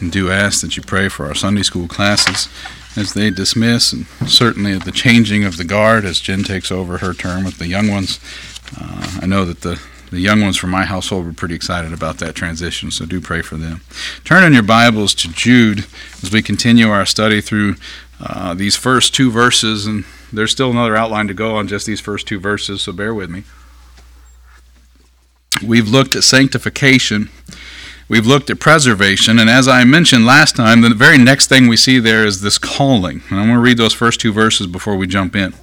and do ask that you pray for our Sunday school classes as they dismiss, and certainly at the changing of the guard as Jen takes over her term with the young ones. Uh, I know that the the young ones from my household were pretty excited about that transition, so do pray for them. Turn in your Bibles to Jude as we continue our study through uh, these first two verses, and there's still another outline to go on just these first two verses, so bear with me. We've looked at sanctification We've looked at preservation, and as I mentioned last time, the very next thing we see there is this calling. And I'm going to read those first two verses before we jump in.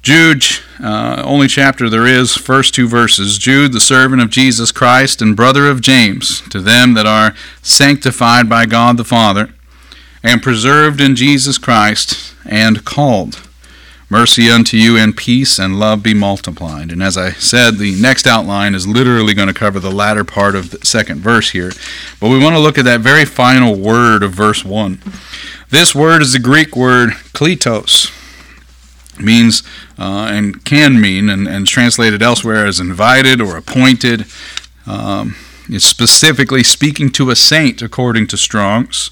Jude, uh, only chapter there is, first two verses. Jude, the servant of Jesus Christ and brother of James, to them that are sanctified by God the Father, and preserved in Jesus Christ, and called Mercy unto you and peace and love be multiplied. And as I said, the next outline is literally going to cover the latter part of the second verse here. But we want to look at that very final word of verse 1. This word is the Greek word kletos. means uh, and can mean, and, and translated elsewhere as invited or appointed. Um, it's specifically speaking to a saint, according to Strong's.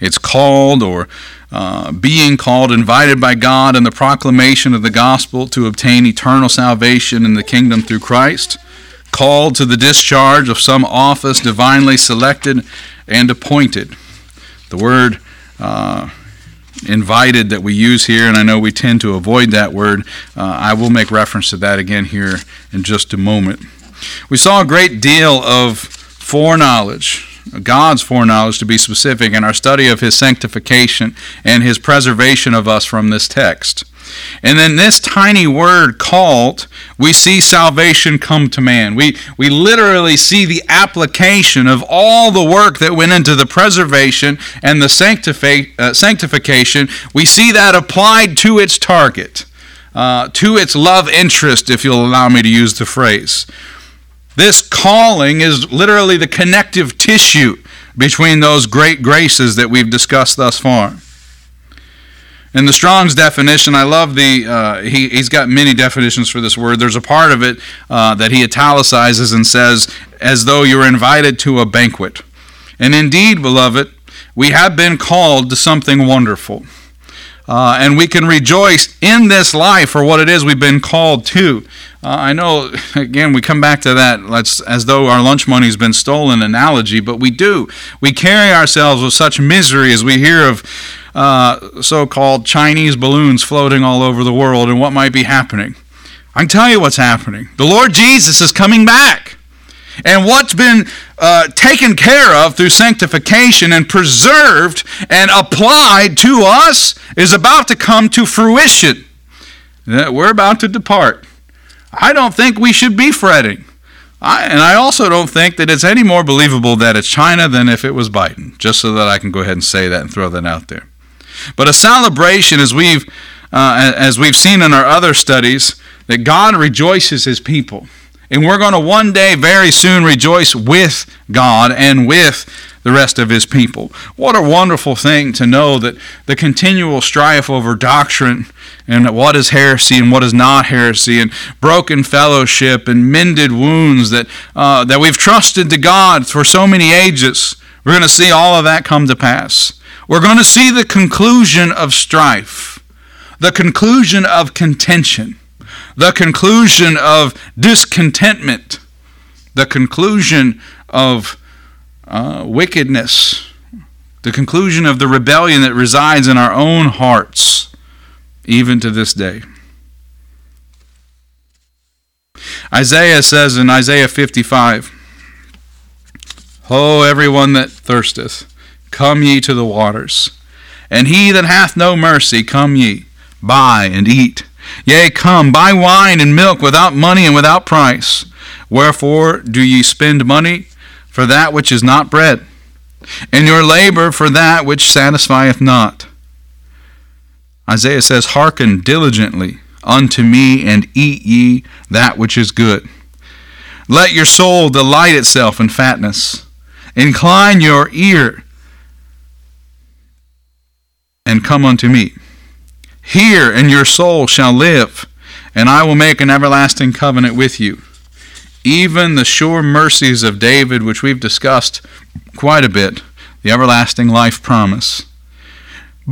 It's called or uh, being called, invited by God in the proclamation of the gospel to obtain eternal salvation in the kingdom through Christ, called to the discharge of some office divinely selected and appointed. The word uh, invited that we use here, and I know we tend to avoid that word, uh, I will make reference to that again here in just a moment. We saw a great deal of foreknowledge God's foreknowledge to be specific, in our study of His sanctification and His preservation of us from this text. And then this tiny word called, we see salvation come to man. We, we literally see the application of all the work that went into the preservation and the sanctifi- uh, sanctification. We see that applied to its target, uh, to its love interest, if you'll allow me to use the phrase. This calling is literally the connective tissue between those great graces that we've discussed thus far. In the Strong's definition, I love the, uh, he, he's got many definitions for this word. There's a part of it uh, that he italicizes and says, as though you're invited to a banquet. And indeed, beloved, we have been called to something wonderful. Uh, and we can rejoice in this life for what it is we've been called to. Uh, I know, again, we come back to that let's, as though our lunch money's been stolen analogy, but we do. We carry ourselves with such misery as we hear of uh, so called Chinese balloons floating all over the world and what might be happening. I can tell you what's happening. The Lord Jesus is coming back. And what's been uh, taken care of through sanctification and preserved and applied to us is about to come to fruition. We're about to depart. I don't think we should be fretting. I, and I also don't think that it's any more believable that it's China than if it was Biden, just so that I can go ahead and say that and throw that out there. But a celebration, as we've, uh, as we've seen in our other studies, that God rejoices his people. And we're going to one day very soon rejoice with God and with the rest of his people. What a wonderful thing to know that the continual strife over doctrine and what is heresy and what is not heresy and broken fellowship and mended wounds that, uh, that we've trusted to God for so many ages. We're going to see all of that come to pass. We're going to see the conclusion of strife, the conclusion of contention the conclusion of discontentment, the conclusion of uh, wickedness, the conclusion of the rebellion that resides in our own hearts, even to this day. Isaiah says in Isaiah 55, Ho, everyone that thirsteth, come ye to the waters. And he that hath no mercy, come ye, buy and eat. Yea, come, buy wine and milk without money and without price. Wherefore do ye spend money for that which is not bread, and your labor for that which satisfieth not? Isaiah says, Hearken diligently unto me, and eat ye that which is good. Let your soul delight itself in fatness. Incline your ear and come unto me. Hear, and your soul shall live, and I will make an everlasting covenant with you. Even the sure mercies of David, which we've discussed quite a bit, the everlasting life promise.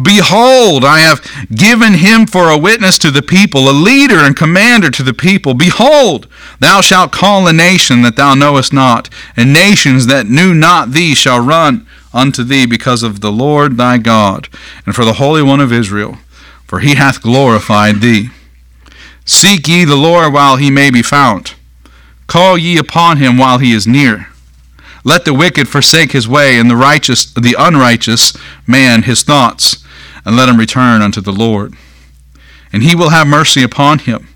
Behold, I have given him for a witness to the people, a leader and commander to the people. Behold, thou shalt call a nation that thou knowest not, and nations that knew not thee shall run unto thee because of the Lord thy God, and for the Holy One of Israel, for he hath glorified thee. Seek ye the Lord while he may be found. Call ye upon him while he is near. Let the wicked forsake his way, and the righteous, the unrighteous man his thoughts, and let him return unto the Lord. And he will have mercy upon him,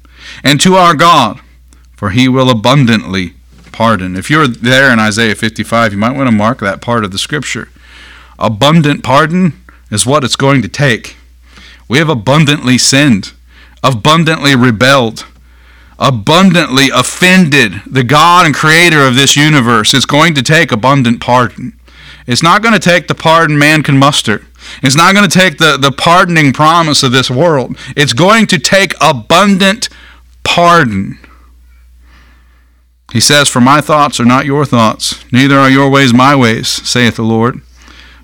and to our God, for he will abundantly pardon. If you're there in Isaiah 55, you might want to mark that part of the scripture. Abundant pardon is what it's going to take. We have abundantly sinned, abundantly rebelled abundantly offended the God and creator of this universe, it's going to take abundant pardon. It's not going to take the pardon man can muster. It's not going to take the, the pardoning promise of this world. It's going to take abundant pardon. He says, For my thoughts are not your thoughts, neither are your ways my ways, saith the Lord.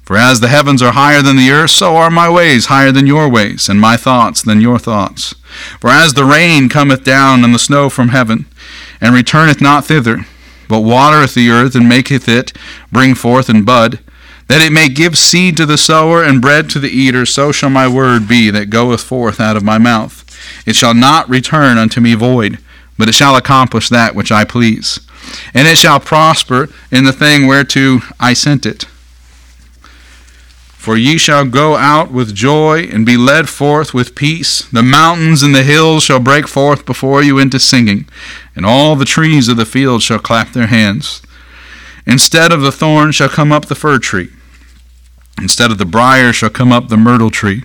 For as the heavens are higher than the earth, so are my ways higher than your ways, and my thoughts than your thoughts. For as the rain cometh down and the snow from heaven, and returneth not thither, but watereth the earth and maketh it bring forth and bud, that it may give seed to the sower and bread to the eater, so shall my word be that goeth forth out of my mouth. It shall not return unto me void, but it shall accomplish that which I please. And it shall prosper in the thing whereto I sent it. For ye shall go out with joy and be led forth with peace. The mountains and the hills shall break forth before you into singing, and all the trees of the field shall clap their hands. Instead of the thorn shall come up the fir tree, instead of the brier shall come up the myrtle tree.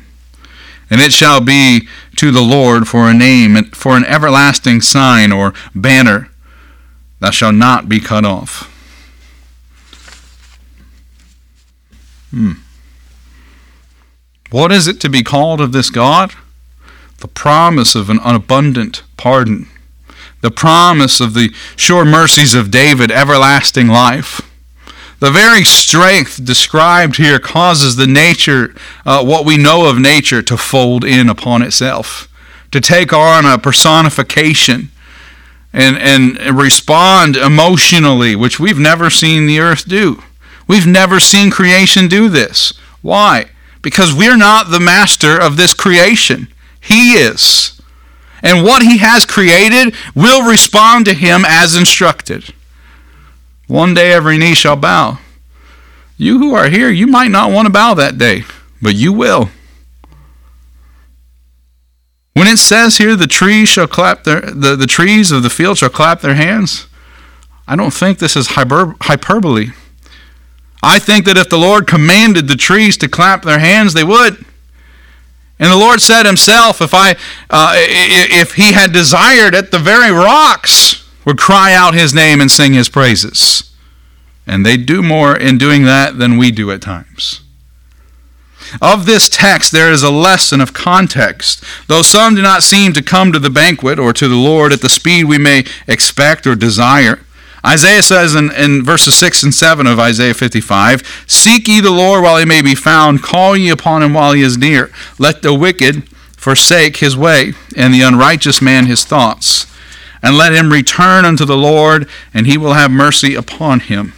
And it shall be to the Lord for a name, and for an everlasting sign or banner that shall not be cut off. Hmm. What is it to be called of this God? The promise of an abundant pardon, the promise of the sure mercies of David, everlasting life. The very strength described here causes the nature, uh, what we know of nature, to fold in upon itself, to take on a personification and, and respond emotionally, which we've never seen the earth do. We've never seen creation do this. Why? Because we're not the master of this creation. He is. And what He has created will respond to Him as instructed. One day every knee shall bow. You who are here, you might not want to bow that day, but you will. When it says here the trees shall clap their the, the trees of the field shall clap their hands, I don't think this is hyper, hyperbole. I think that if the Lord commanded the trees to clap their hands, they would. And the Lord said himself, if, I, uh, if he had desired it, the very rocks would cry out his name and sing his praises. And they do more in doing that than we do at times. Of this text, there is a lesson of context. Though some do not seem to come to the banquet or to the Lord at the speed we may expect or desire, Isaiah says in, in verses 6 and 7 of Isaiah 55 Seek ye the Lord while he may be found, call ye upon him while he is near. Let the wicked forsake his way, and the unrighteous man his thoughts. And let him return unto the Lord, and he will have mercy upon him,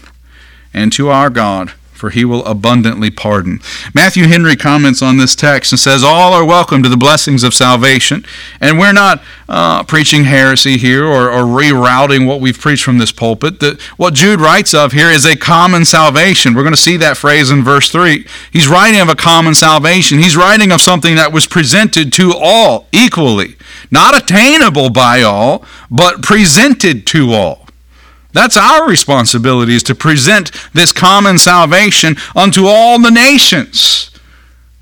and to our God for he will abundantly pardon. Matthew Henry comments on this text and says, All are welcome to the blessings of salvation. And we're not uh, preaching heresy here or, or, rerouting what we've preached from this pulpit. That what Jude writes of here is a common salvation. We're going to see that phrase in verse 3. He's writing of a common salvation, he's writing of something that was presented to all equally, not attainable by all, but presented to all. That's our responsibility is to present this common salvation unto all the nations.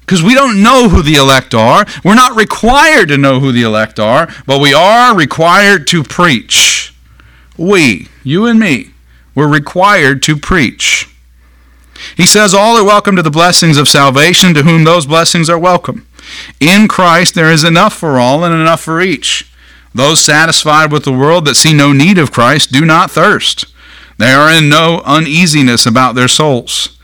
Because we don't know who the elect are. We're not required to know who the elect are, but we are required to preach. We, you and me, we're required to preach. He says, All are welcome to the blessings of salvation, to whom those blessings are welcome. In Christ there is enough for all and enough for each. Those satisfied with the world that see no need of Christ do not thirst. They are in no uneasiness about their souls.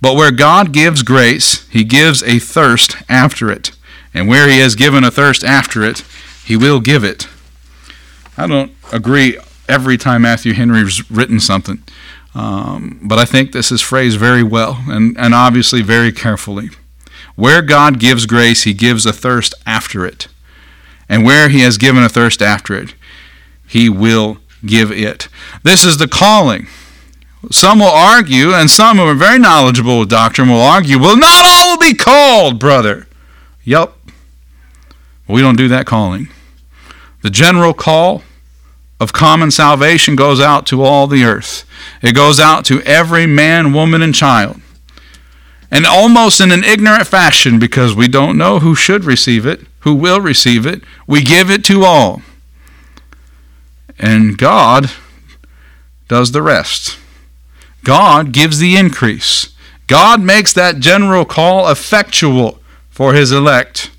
But where God gives grace, he gives a thirst after it. And where he has given a thirst after it, he will give it. I don't agree every time Matthew Henry's written something, um, but I think this is phrased very well and, and obviously very carefully. Where God gives grace, he gives a thirst after it. And where he has given a thirst after it, he will give it. This is the calling. Some will argue, and some who are very knowledgeable with doctrine will argue, well, not all will be called, brother. Yep. We don't do that calling. The general call of common salvation goes out to all the earth. It goes out to every man, woman, and child. And almost in an ignorant fashion, because we don't know who should receive it, who will receive it, we give it to all. And God does the rest. God gives the increase. God makes that general call effectual for his elect.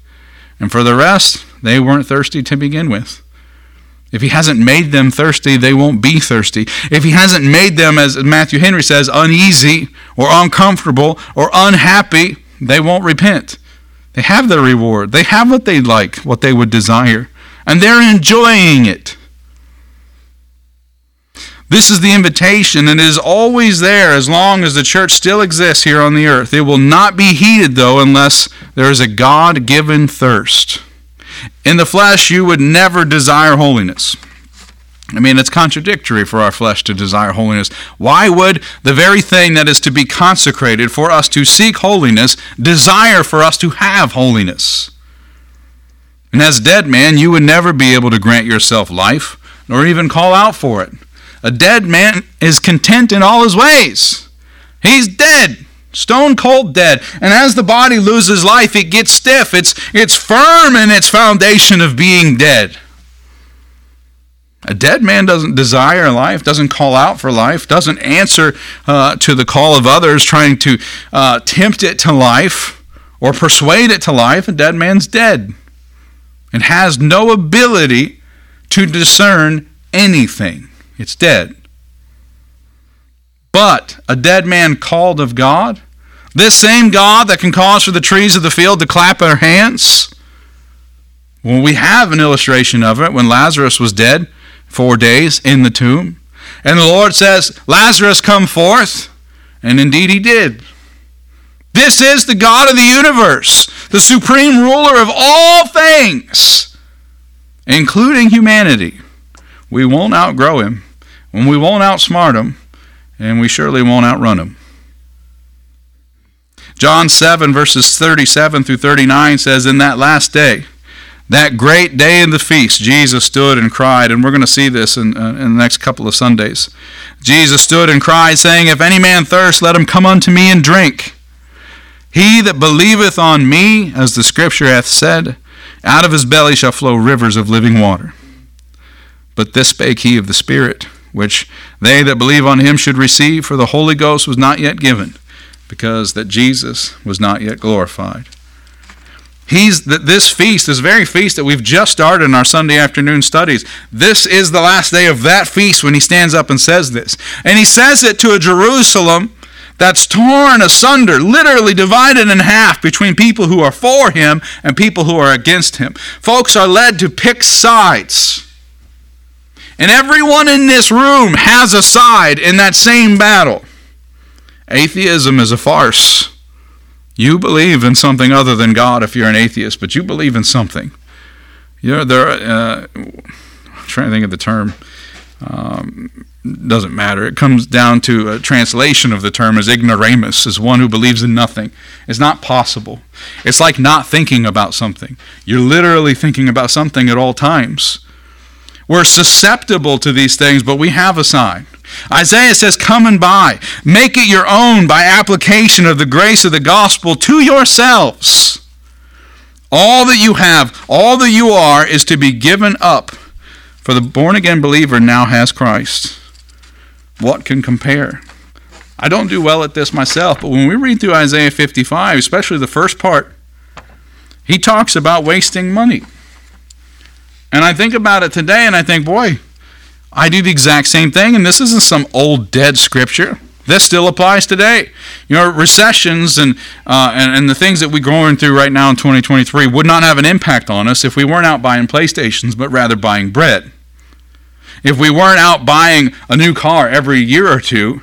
And for the rest, they weren't thirsty to begin with. If he hasn't made them thirsty, they won't be thirsty. If he hasn't made them, as Matthew Henry says, uneasy or uncomfortable or unhappy, they won't repent. They have their reward. They have what they like, what they would desire, and they're enjoying it. This is the invitation, and it is always there as long as the church still exists here on the earth. It will not be heeded, though, unless there is a God given thirst. In the flesh, you would never desire holiness. I mean, it's contradictory for our flesh to desire holiness. Why would the very thing that is to be consecrated for us to seek holiness desire for us to have holiness? And as dead man, you would never be able to grant yourself life, nor even call out for it. A dead man is content in all his ways. He's dead, stone cold dead. And as the body loses life, it gets stiff. It's, it's firm in its foundation of being dead. A dead man doesn't desire life, doesn't call out for life, doesn't answer uh, to the call of others trying to uh, tempt it to life or persuade it to life. A dead man's dead and has no ability to discern anything. It's dead. But a dead man called of God, this same God that can cause for the trees of the field to clap their hands, well, we have an illustration of it when Lazarus was dead four days in the tomb. And the Lord says, Lazarus, come forth. And indeed he did. This is the God of the universe, the supreme ruler of all things, including humanity. We won't outgrow him when we won't outsmart him, and we surely won't outrun him. John 7, verses 37 through 39 says, In that last day, that great day in the feast, Jesus stood and cried, and we're going to see this in, uh, in the next couple of Sundays. Jesus stood and cried, saying, If any man thirst, let him come unto me and drink. He that believeth on me, as the Scripture hath said, out of his belly shall flow rivers of living water. But this spake he of the Spirit which they that believe on him should receive, for the Holy Ghost was not yet given, because that Jesus was not yet glorified. He's that this feast, this very feast that we've just started in our Sunday afternoon studies, this is the last day of that feast when he stands up and says this. And he says it to a Jerusalem that's torn asunder, literally divided in half between people who are for him and people who are against him. Folks are led to pick sides. And everyone in this room has a side in that same battle. Atheism is a farce. You believe in something other than God if you're an atheist, but you believe in something. You're there. Uh, I'm trying to think of the term. Um, doesn't matter. It comes down to a translation of the term as ignoramus, as one who believes in nothing. It's not possible. It's like not thinking about something. You're literally thinking about something at all times. We're susceptible to these things, but we have a sign. Isaiah says, Come and buy. Make it your own by application of the grace of the gospel to yourselves. All that you have, all that you are, is to be given up. For the born again believer now has Christ. What can compare? I don't do well at this myself, but when we read through Isaiah 55, especially the first part, he talks about wasting money. And I think about it today and I think, boy, I do the exact same thing, and this isn't some old dead scripture. This still applies today. You know, recessions and, uh, and, and the things that we're going through right now in 2023 would not have an impact on us if we weren't out buying PlayStations, but rather buying bread. If we weren't out buying a new car every year or two,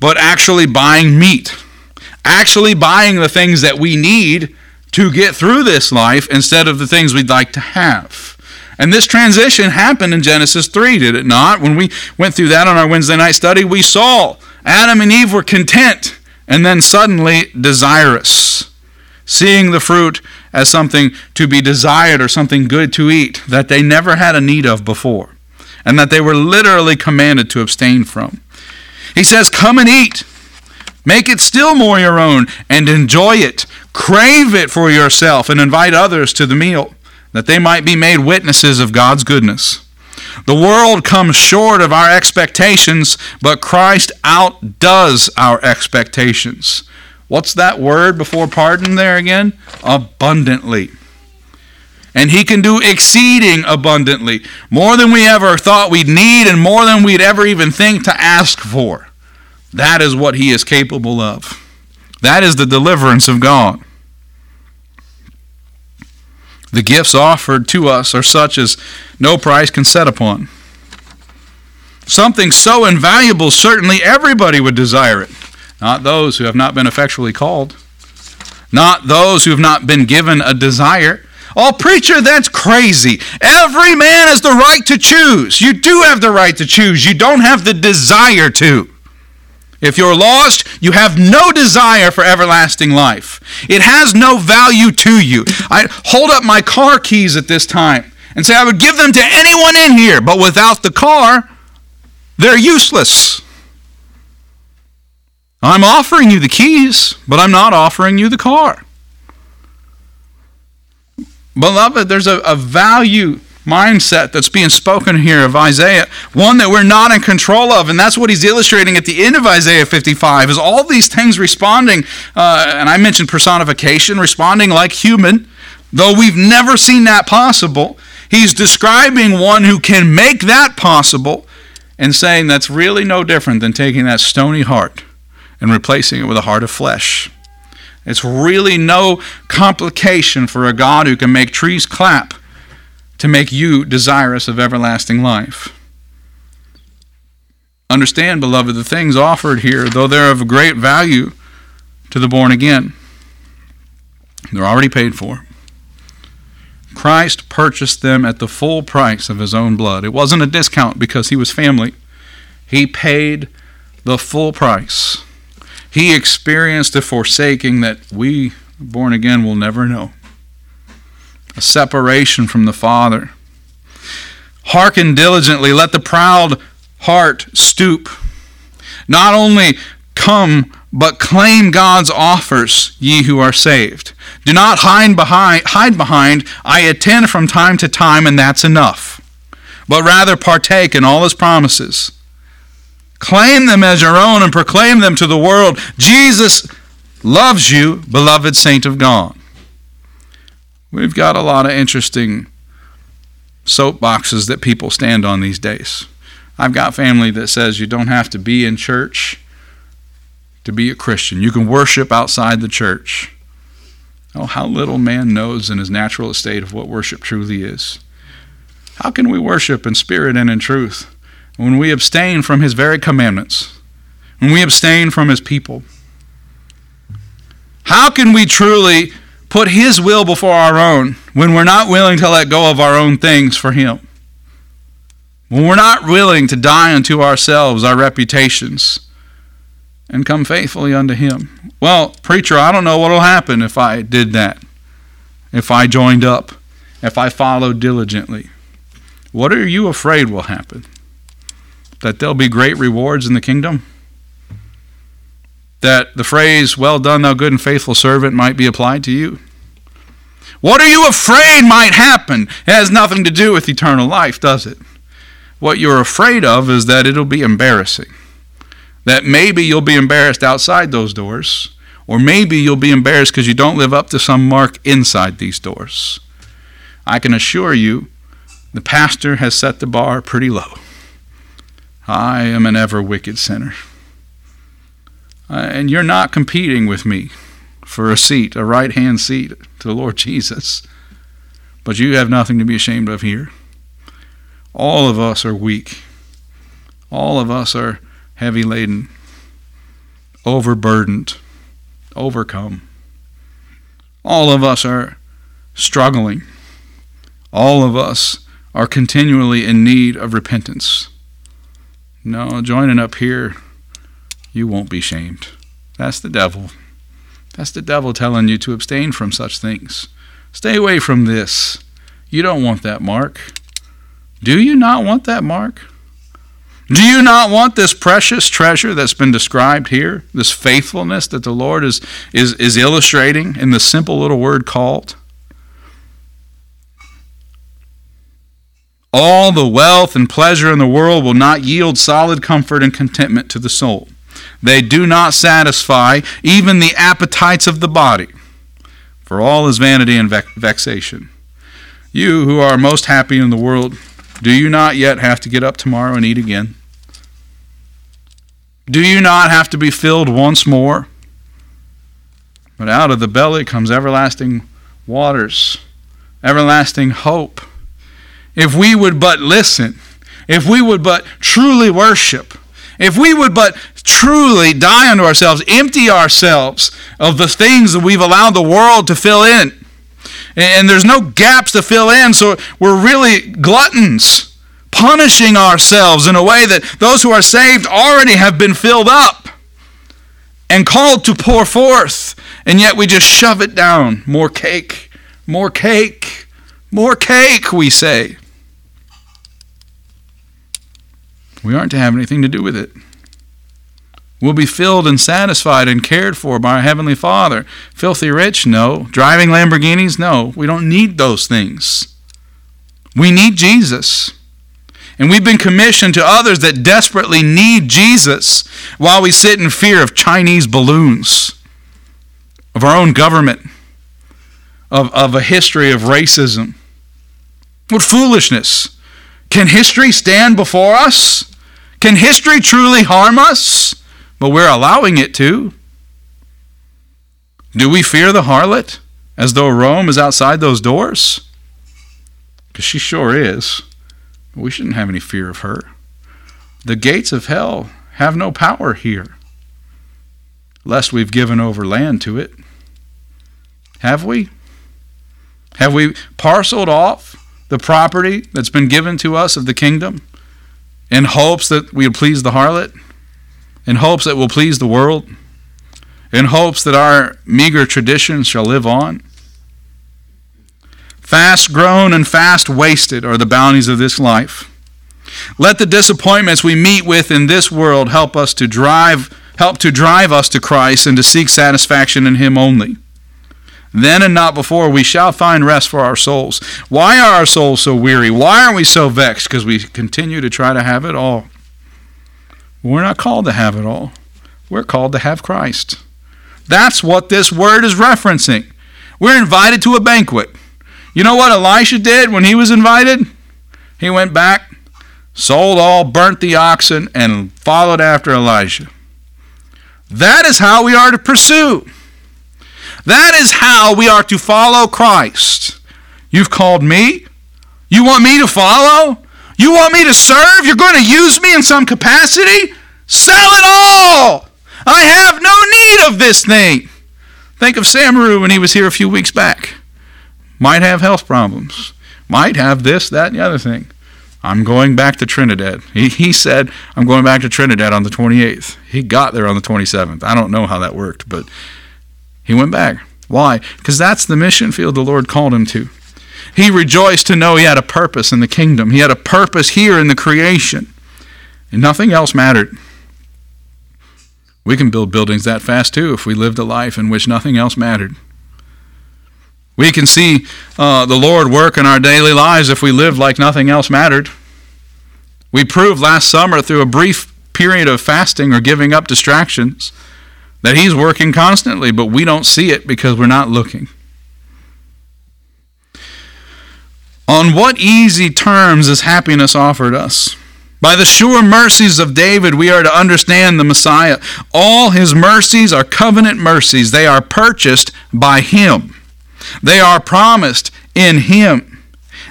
but actually buying meat, actually buying the things that we need to get through this life instead of the things we'd like to have. And this transition happened in Genesis 3, did it not? When we went through that on our Wednesday night study, we saw Adam and Eve were content and then suddenly desirous, seeing the fruit as something to be desired or something good to eat that they never had a need of before, and that they were literally commanded to abstain from. He says, Come and eat. Make it still more your own and enjoy it. Crave it for yourself and invite others to the meal, that they might be made witnesses of God's goodness. The world comes short of our expectations, but Christ outdoes our expectations. What's that word before pardon there again? Abundantly. And he can do exceeding abundantly, more than we ever thought we'd need and more than we'd ever even think to ask for. That is what he is capable of. That is the deliverance of God. The gifts offered to us are such as no price can set upon. Something so invaluable, certainly everybody would desire it. Not those who have not been effectually called, not those who have not been given a desire. Oh, preacher, that's crazy. Every man has the right to choose. You do have the right to choose. You don't have the desire to. If you're lost, you have no desire for everlasting life. It has no value to you. I hold up my car keys at this time and say I would give them to anyone in here, but without the car, they're useless. I'm offering you the keys, but I'm not offering you the car. Beloved, there's a, a value mindset that's being spoken here of Isaiah, one that we're not in control of. And that's what he's illustrating at the end of Isaiah 55 is all these things responding, uh, and I mentioned personification, responding like human, though we've never seen that possible. He's describing one who can make that possible and saying that's really no different than taking that stony heart and replacing it with a heart of flesh. It's really no complication for a God who can make trees clap to make you desirous of everlasting life. Understand, beloved, the things offered here, though they're of great value to the born again, they're already paid for. Christ purchased them at the full price of his own blood. It wasn't a discount because he was family. He paid the full price. He experienced a forsaking that we, born again, will never know a separation from the Father. Hearken diligently, let the proud heart stoop. Not only come, but claim God's offers, ye who are saved. Do not hide behind, hide behind, I attend from time to time, and that's enough. But rather partake in all his promises. Claim them as your own and proclaim them to the world. Jesus loves you, beloved saint of God. We've got a lot of interesting soapboxes that people stand on these days. I've got family that says you don't have to be in church to be a Christian. You can worship outside the church. Oh, how little man knows in his natural estate of what worship truly is. How can we worship in spirit and in truth when we abstain from his very commandments, when we abstain from his people? How can we truly put His will before our own when we're not willing to let go of our own things for Him. When we're not willing to die unto ourselves, our reputations, and come faithfully unto Him. Well, preacher, I don't know what will happen if I did that, if I joined up, if I followed diligently. What are you afraid will happen? That there'll be great rewards in the kingdom? That the phrase, Well done, thou good and faithful servant, might be applied to you? What are you afraid might happen? It has nothing to do with eternal life, does it? What you're afraid of is that it'll be embarrassing. That maybe you'll be embarrassed outside those doors, or maybe you'll be embarrassed because you don't live up to some mark inside these doors. I can assure you, the pastor has set the bar pretty low. I am an ever wicked sinner. Uh, and you're not competing with me for a seat, a right hand seat to the Lord Jesus. But you have nothing to be ashamed of here. All of us are weak. All of us are heavy laden, overburdened, overcome. All of us are struggling. All of us are continually in need of repentance. No, joining up here, you won't be shamed. That's the devil. That's the devil telling you to abstain from such things. Stay away from this. You don't want that mark. Do you not want that mark? Do you not want this precious treasure that's been described here? This faithfulness that the Lord is, is, is illustrating in the simple little word called? All the wealth and pleasure in the world will not yield solid comfort and contentment to the soul. They do not satisfy even the appetites of the body, for all is vanity and vexation. You who are most happy in the world, do you not yet have to get up tomorrow and eat again? Do you not have to be filled once more? But out of the belly comes everlasting waters, everlasting hope. If we would but listen, if we would but truly worship, if we would but truly die unto ourselves, empty ourselves of the things that we've allowed the world to fill in, and there's no gaps to fill in, so we're really gluttons, punishing ourselves in a way that those who are saved already have been filled up and called to pour forth, and yet we just shove it down. More cake, more cake, more cake, we say. We aren't to have anything to do with it. We'll be filled and satisfied and cared for by our Heavenly Father. Filthy rich? No. Driving Lamborghinis? No. We don't need those things. We need Jesus. And we've been commissioned to others that desperately need Jesus while we sit in fear of Chinese balloons, of our own government, of, of a history of racism. What foolishness! Can history stand before us? Can history truly harm us? But we're allowing it to. Do we fear the harlot as though Rome is outside those doors? Because she sure is. We shouldn't have any fear of her. The gates of hell have no power here, lest we've given over land to it. Have we? Have we parceled off the property that's been given to us of the kingdom? In hopes that we'll please the harlot, in hopes that we'll please the world, in hopes that our meager traditions shall live on. Fast grown and fast wasted are the bounties of this life. Let the disappointments we meet with in this world help us to drive help to drive us to Christ and to seek satisfaction in him only. Then and not before we shall find rest for our souls. Why are our souls so weary? Why are we so vexed? Because we continue to try to have it all. We're not called to have it all. We're called to have Christ. That's what this word is referencing. We're invited to a banquet. You know what Elisha did when he was invited? He went back, sold all, burnt the oxen, and followed after Elijah. That is how we are to pursue. That is how we are to follow Christ. You've called me. You want me to follow? You want me to serve? You're going to use me in some capacity? Sell it all! I have no need of this thing. Think of Samaru when he was here a few weeks back. Might have health problems. Might have this, that, and the other thing. I'm going back to Trinidad. He, he said, I'm going back to Trinidad on the 28th. He got there on the 27th. I don't know how that worked, but he went back. Why? Because that's the mission field the Lord called him to. He rejoiced to know he had a purpose in the kingdom. He had a purpose here in the creation. And nothing else mattered. We can build buildings that fast too if we lived a life in which nothing else mattered. We can see uh, the Lord work in our daily lives if we lived like nothing else mattered. We proved last summer through a brief period of fasting or giving up distractions that He's working constantly, but we don't see it because we're not looking. On what easy terms is happiness offered us? By the sure mercies of David, we are to understand the Messiah. All his mercies are covenant mercies. They are purchased by him, they are promised in him,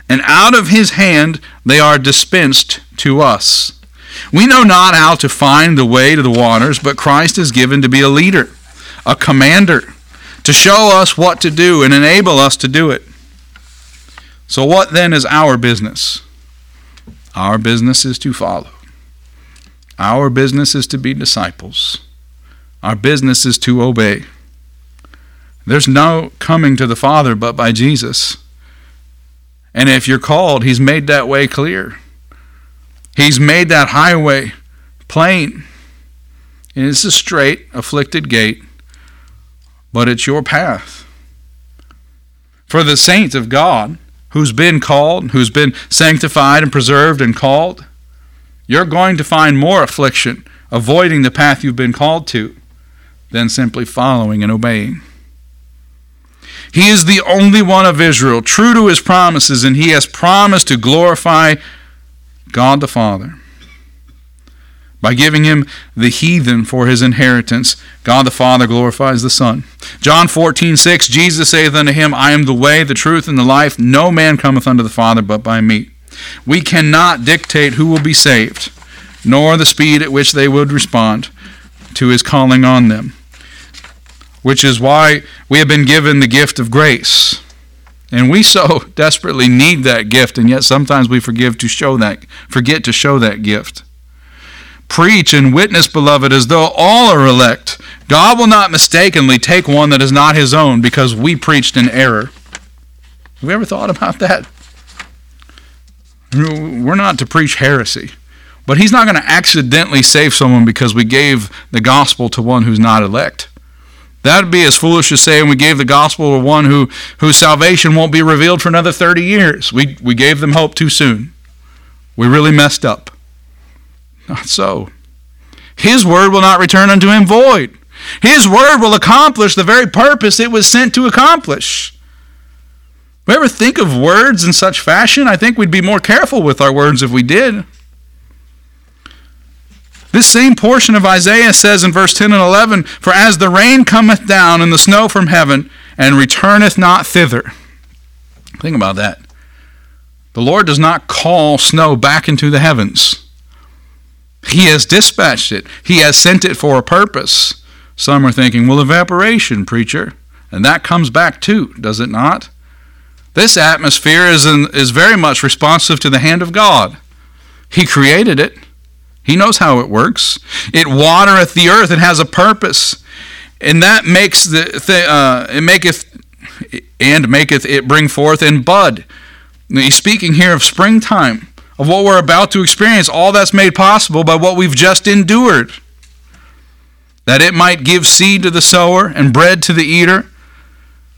and out of his hand they are dispensed to us. We know not how to find the way to the waters, but Christ is given to be a leader, a commander, to show us what to do and enable us to do it. So, what then is our business? Our business is to follow. Our business is to be disciples. Our business is to obey. There's no coming to the Father but by Jesus. And if you're called, He's made that way clear. He's made that highway plain. And it's a straight, afflicted gate, but it's your path. For the saints of God, who's been called, who's been sanctified and preserved and called, you're going to find more affliction avoiding the path you've been called to than simply following and obeying. He is the only one of Israel, true to his promises, and he has promised to glorify God the Father. By giving him the heathen for his inheritance, God the Father glorifies the Son. John 14, 6, Jesus saith unto him, I am the way, the truth, and the life. No man cometh unto the Father but by me. We cannot dictate who will be saved, nor the speed at which they would respond to his calling on them, which is why we have been given the gift of grace. And we so desperately need that gift, and yet sometimes we forgive to show that, forget to show that gift. Preach and witness, beloved, as though all are elect. God will not mistakenly take one that is not his own because we preached in error. Have we ever thought about that? We're not to preach heresy. But he's not going to accidentally save someone because we gave the gospel to one who's not elect. That would be as foolish as saying we gave the gospel to one who, whose salvation won't be revealed for another 30 years. We, we gave them hope too soon. We really messed up. Not so. His word will not return unto him void. His word will accomplish the very purpose it was sent to accomplish. We ever think of words in such fashion? I think we'd be more careful with our words if we did. This same portion of Isaiah says in verse 10 and 11 For as the rain cometh down and the snow from heaven, and returneth not thither. Think about that. The Lord does not call snow back into the heavens. He has dispatched it, He has sent it for a purpose. Some are thinking, well, evaporation, preacher. And that comes back too, does it not? This atmosphere is, in, is very much responsive to the hand of God. He created it. He knows how it works. It watereth the earth. It has a purpose, and that makes the, the uh, it maketh and maketh it bring forth and bud. He's speaking here of springtime of what we're about to experience, all that's made possible by what we've just endured. That it might give seed to the sower and bread to the eater.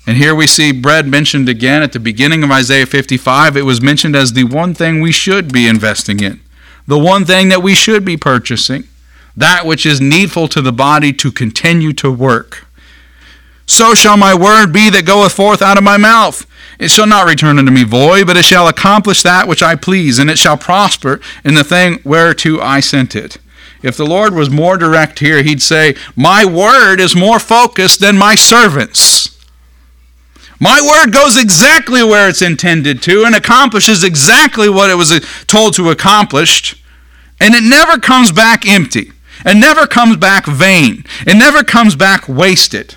And here we see bread mentioned again at the beginning of Isaiah 55. It was mentioned as the one thing we should be investing in, the one thing that we should be purchasing, that which is needful to the body to continue to work. So shall my word be that goeth forth out of my mouth. It shall not return unto me void, but it shall accomplish that which I please, and it shall prosper in the thing whereto I sent it. If the Lord was more direct here, he'd say, My word is more focused than my servants. My word goes exactly where it's intended to and accomplishes exactly what it was uh, told to accomplish, and it never comes back empty. It never comes back vain. It never comes back wasted.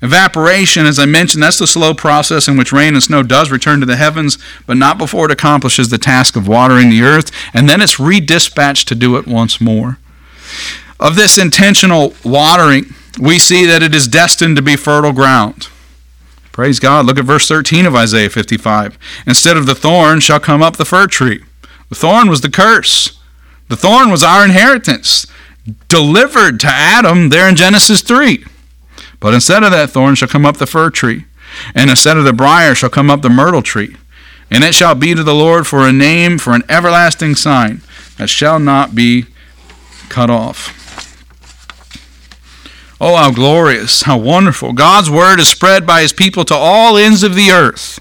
Evaporation, as I mentioned, that's the slow process in which rain and snow does return to the heavens, but not before it accomplishes the task of watering the earth, and then it's redispatched to do it once more. Of this intentional watering, we see that it is destined to be fertile ground. Praise God. Look at verse 13 of Isaiah 55. Instead of the thorn shall come up the fir tree. The thorn was the curse. The thorn was our inheritance, delivered to Adam there in Genesis 3. But instead of that thorn shall come up the fir tree, and instead of the brier shall come up the myrtle tree. And it shall be to the Lord for a name, for an everlasting sign that shall not be cut off. Oh, how glorious, how wonderful. God's word is spread by his people to all ends of the earth.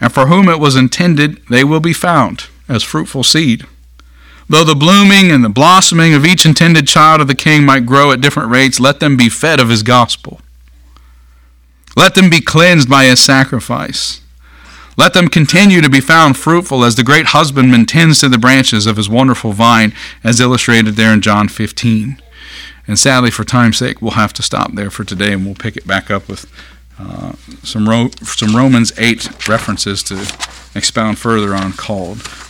and for whom it was intended, they will be found as fruitful seed. Though the blooming and the blossoming of each intended child of the king might grow at different rates, let them be fed of his gospel. Let them be cleansed by his sacrifice. Let them continue to be found fruitful as the great husbandman tends to the branches of his wonderful vine, as illustrated there in John 15. And sadly, for time's sake, we'll have to stop there for today, and we'll pick it back up with uh, some, Ro- some Romans 8 references to expound further on called.